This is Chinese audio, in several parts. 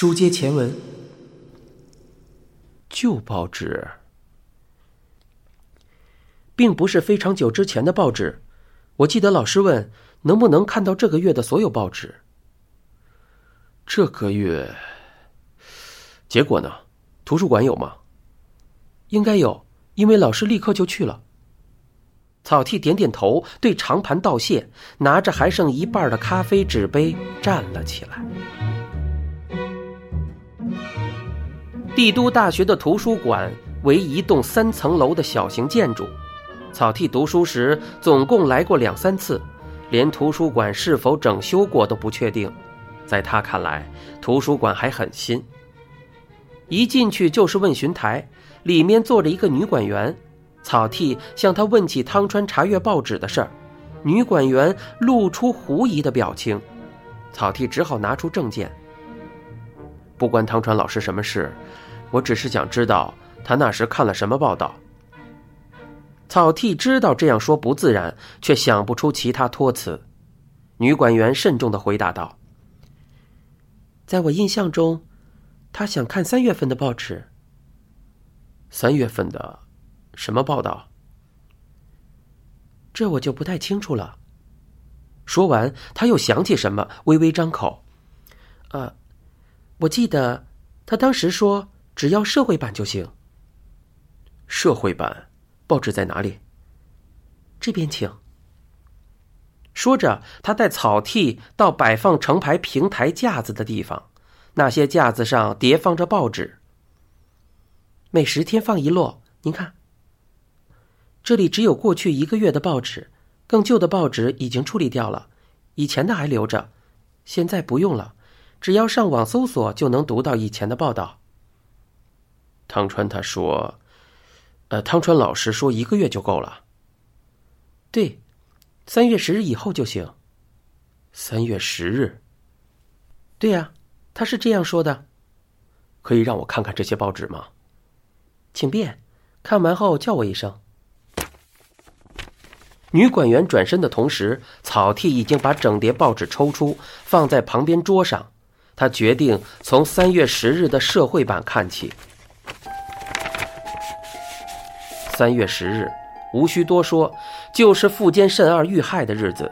书接前文，旧报纸，并不是非常久之前的报纸。我记得老师问能不能看到这个月的所有报纸。这个月，结果呢？图书馆有吗？应该有，因为老师立刻就去了。草剃点点头，对长盘道谢，拿着还剩一半的咖啡纸杯站了起来。帝都大学的图书馆为一栋三层楼的小型建筑。草剃读书时总共来过两三次，连图书馆是否整修过都不确定。在他看来，图书馆还很新。一进去就是问询台，里面坐着一个女管员。草剃向她问起汤川查阅报纸的事儿，女管员露出狐疑的表情。草剃只好拿出证件。不关汤川老师什么事。我只是想知道他那时看了什么报道。草剃知道这样说不自然，却想不出其他托词。女管员慎重的回答道：“在我印象中，他想看三月份的报纸。三月份的什么报道？这我就不太清楚了。”说完，他又想起什么，微微张口：“呃，我记得他当时说。”只要社会版就行。社会版报纸在哪里？这边请。说着，他带草剃到摆放成排平台架子的地方，那些架子上叠放着报纸，每十天放一摞。您看，这里只有过去一个月的报纸，更旧的报纸已经处理掉了，以前的还留着，现在不用了，只要上网搜索就能读到以前的报道。汤川他说：“呃，汤川老师说一个月就够了。对，三月十日以后就行。三月十日，对呀，他是这样说的。可以让我看看这些报纸吗？请便，看完后叫我一声。”女管员转身的同时，草剃已经把整叠报纸抽出，放在旁边桌上。他决定从三月十日的社会版看起。三月十日，无需多说，就是富坚慎二遇害的日子。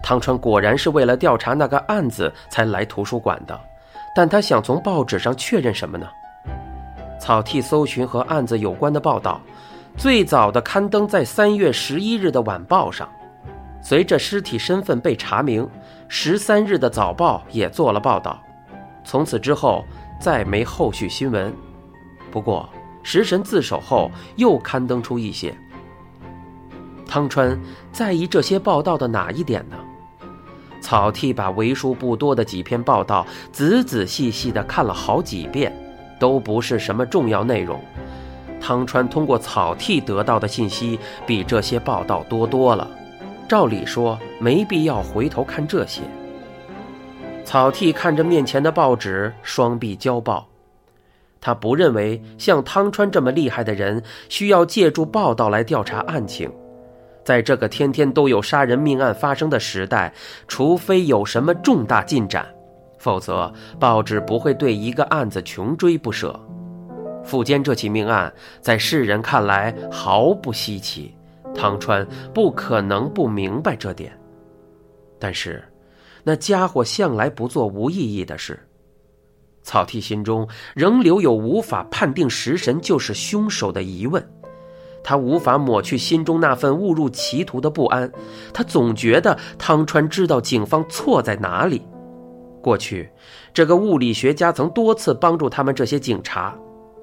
汤川果然是为了调查那个案子才来图书馆的，但他想从报纸上确认什么呢？草剃搜寻和案子有关的报道，最早的刊登在三月十一日的晚报上。随着尸体身份被查明，十三日的早报也做了报道。从此之后，再没后续新闻。不过。食神自首后，又刊登出一些。汤川在意这些报道的哪一点呢？草剃把为数不多的几篇报道仔仔细细的看了好几遍，都不是什么重要内容。汤川通过草剃得到的信息比这些报道多多了，照理说没必要回头看这些。草剃看着面前的报纸，双臂交抱。他不认为像汤川这么厉害的人需要借助报道来调查案情，在这个天天都有杀人命案发生的时代，除非有什么重大进展，否则报纸不会对一个案子穷追不舍。富坚这起命案在世人看来毫不稀奇，汤川不可能不明白这点。但是，那家伙向来不做无意义的事。草剃心中仍留有无法判定食神就是凶手的疑问，他无法抹去心中那份误入歧途的不安。他总觉得汤川知道警方错在哪里。过去，这个物理学家曾多次帮助他们这些警察，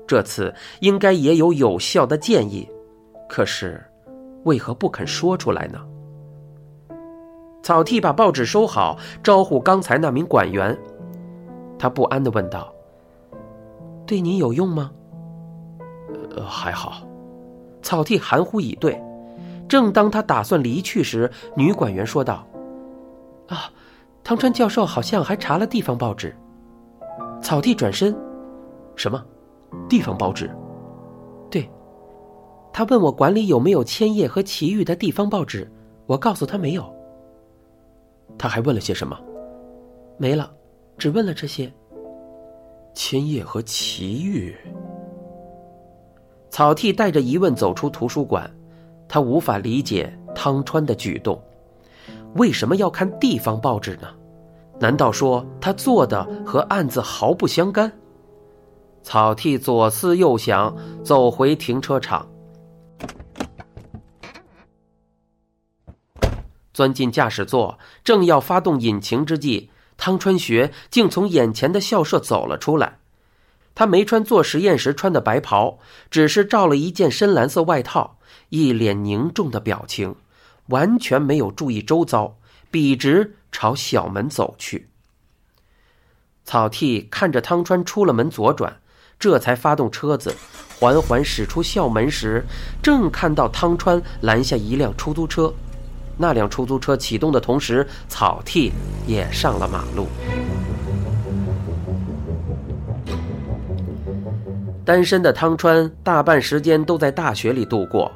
这次应该也有有效的建议。可是，为何不肯说出来呢？草剃把报纸收好，招呼刚才那名管员。他不安的问道：“对您有用吗？”“呃，还好。”草剃含糊以对。正当他打算离去时，女管员说道：“啊，汤川教授好像还查了地方报纸。”草剃转身：“什么？地方报纸？”“对。”他问我馆里有没有千叶和奇玉的地方报纸，我告诉他没有。他还问了些什么？没了。只问了这些。千叶和祁煜。草剃带着疑问走出图书馆，他无法理解汤川的举动，为什么要看地方报纸呢？难道说他做的和案子毫不相干？草剃左思右想，走回停车场，钻进驾驶座，正要发动引擎之际，汤川学竟从眼前的校舍走了出来。他没穿做实验时穿的白袍，只是罩了一件深蓝色外套，一脸凝重的表情，完全没有注意周遭，笔直朝小门走去。草剃看着汤川出了门左转。这才发动车子，缓缓驶出校门时，正看到汤川拦下一辆出租车。那辆出租车启动的同时，草剃也上了马路。单身的汤川大半时间都在大学里度过，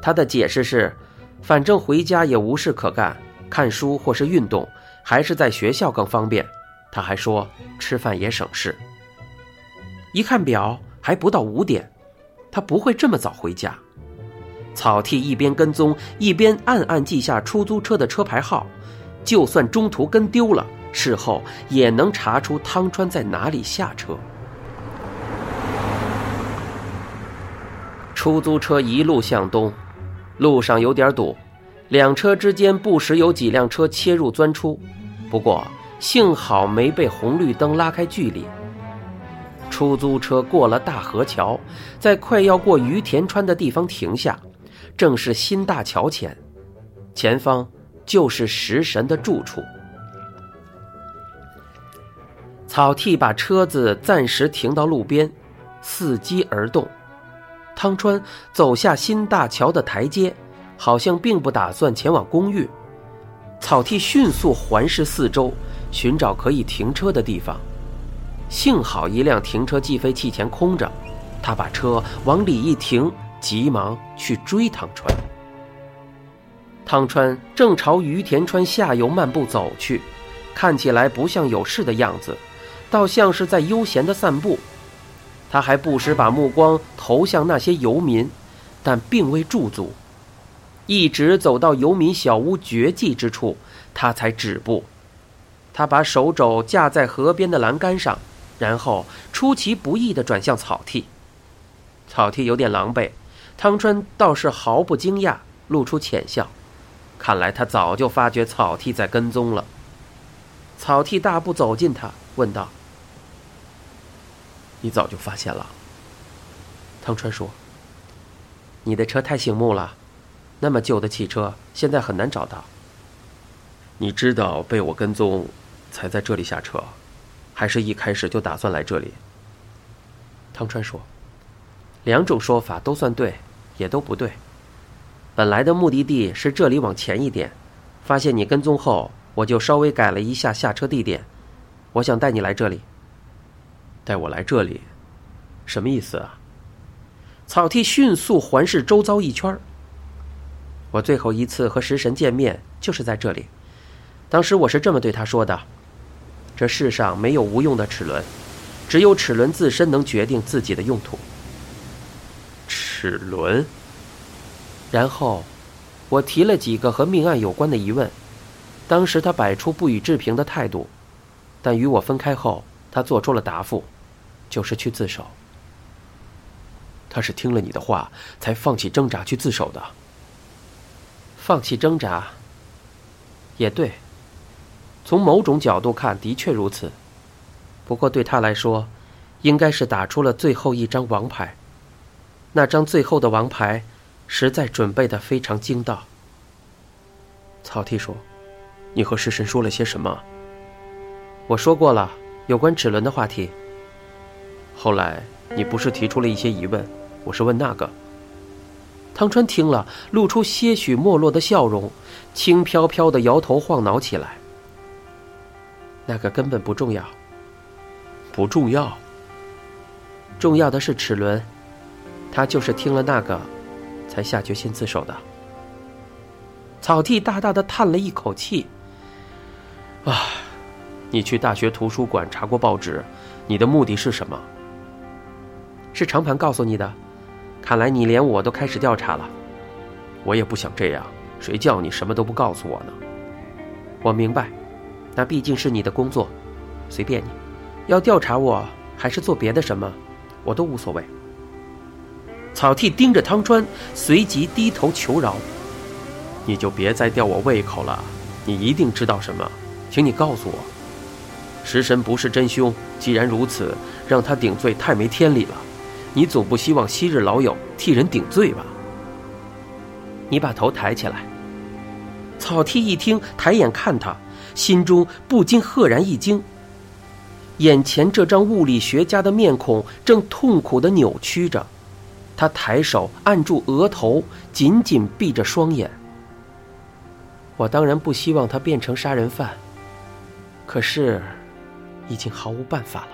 他的解释是：反正回家也无事可干，看书或是运动，还是在学校更方便。他还说，吃饭也省事。一看表，还不到五点，他不会这么早回家。草剃一边跟踪，一边暗暗记下出租车的车牌号，就算中途跟丢了，事后也能查出汤川在哪里下车。出租车一路向东，路上有点堵，两车之间不时有几辆车切入钻出，不过幸好没被红绿灯拉开距离。出租车过了大河桥，在快要过于田川的地方停下，正是新大桥前，前方就是食神的住处。草剃把车子暂时停到路边，伺机而动。汤川走下新大桥的台阶，好像并不打算前往公寓。草剃迅速环视四周，寻找可以停车的地方。幸好一辆停车计费器前空着，他把车往里一停，急忙去追汤川。汤川正朝于田川下游漫步走去，看起来不像有事的样子，倒像是在悠闲的散步。他还不时把目光投向那些游民，但并未驻足，一直走到游民小屋绝迹之处，他才止步。他把手肘架在河边的栏杆上。然后出其不意地转向草剃，草地有点狼狈，汤川倒是毫不惊讶，露出浅笑，看来他早就发觉草剃在跟踪了。草剃大步走近他，问道：“你早就发现了？”汤川说：“你的车太醒目了，那么旧的汽车现在很难找到。你知道被我跟踪，才在这里下车。”还是一开始就打算来这里。汤川说：“两种说法都算对，也都不对。本来的目的地是这里往前一点，发现你跟踪后，我就稍微改了一下下车地点。我想带你来这里。带我来这里，什么意思啊？”草剃迅速环视周遭一圈。我最后一次和食神见面就是在这里，当时我是这么对他说的。这世上没有无用的齿轮，只有齿轮自身能决定自己的用途。齿轮。然后，我提了几个和命案有关的疑问。当时他摆出不予置评的态度，但与我分开后，他做出了答复，就是去自首。他是听了你的话才放弃挣扎去自首的。放弃挣扎。也对。从某种角度看，的确如此。不过对他来说，应该是打出了最后一张王牌。那张最后的王牌，实在准备的非常精到。草剃说：“你和食神说了些什么？”我说过了，有关齿轮的话题。后来你不是提出了一些疑问？我是问那个。汤川听了，露出些许没落的笑容，轻飘飘的摇头晃脑起来。那个根本不重要，不重要。重要的是齿轮，他就是听了那个，才下决心自首的。草剃大大的叹了一口气，啊，你去大学图书馆查过报纸，你的目的是什么？是长盘告诉你的。看来你连我都开始调查了。我也不想这样，谁叫你什么都不告诉我呢？我明白，那毕竟是你的工作，随便你，要调查我还是做别的什么，我都无所谓。草剃盯着汤川，随即低头求饶：“你就别再吊我胃口了，你一定知道什么，请你告诉我。食神不是真凶，既然如此，让他顶罪太没天理了。你总不希望昔日老友替人顶罪吧？”你把头抬起来。草剃一听，抬眼看他，心中不禁赫然一惊。眼前这张物理学家的面孔正痛苦的扭曲着。他抬手按住额头，紧紧闭着双眼。我当然不希望他变成杀人犯，可是，已经毫无办法了。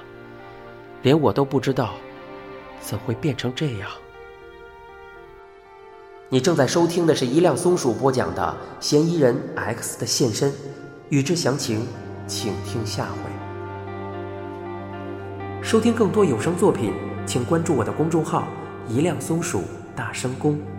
连我都不知道，怎会变成这样？你正在收听的是一辆松鼠播讲的《嫌疑人 X 的现身》，欲知详情，请听下回。收听更多有声作品，请关注我的公众号。一辆松鼠大声公。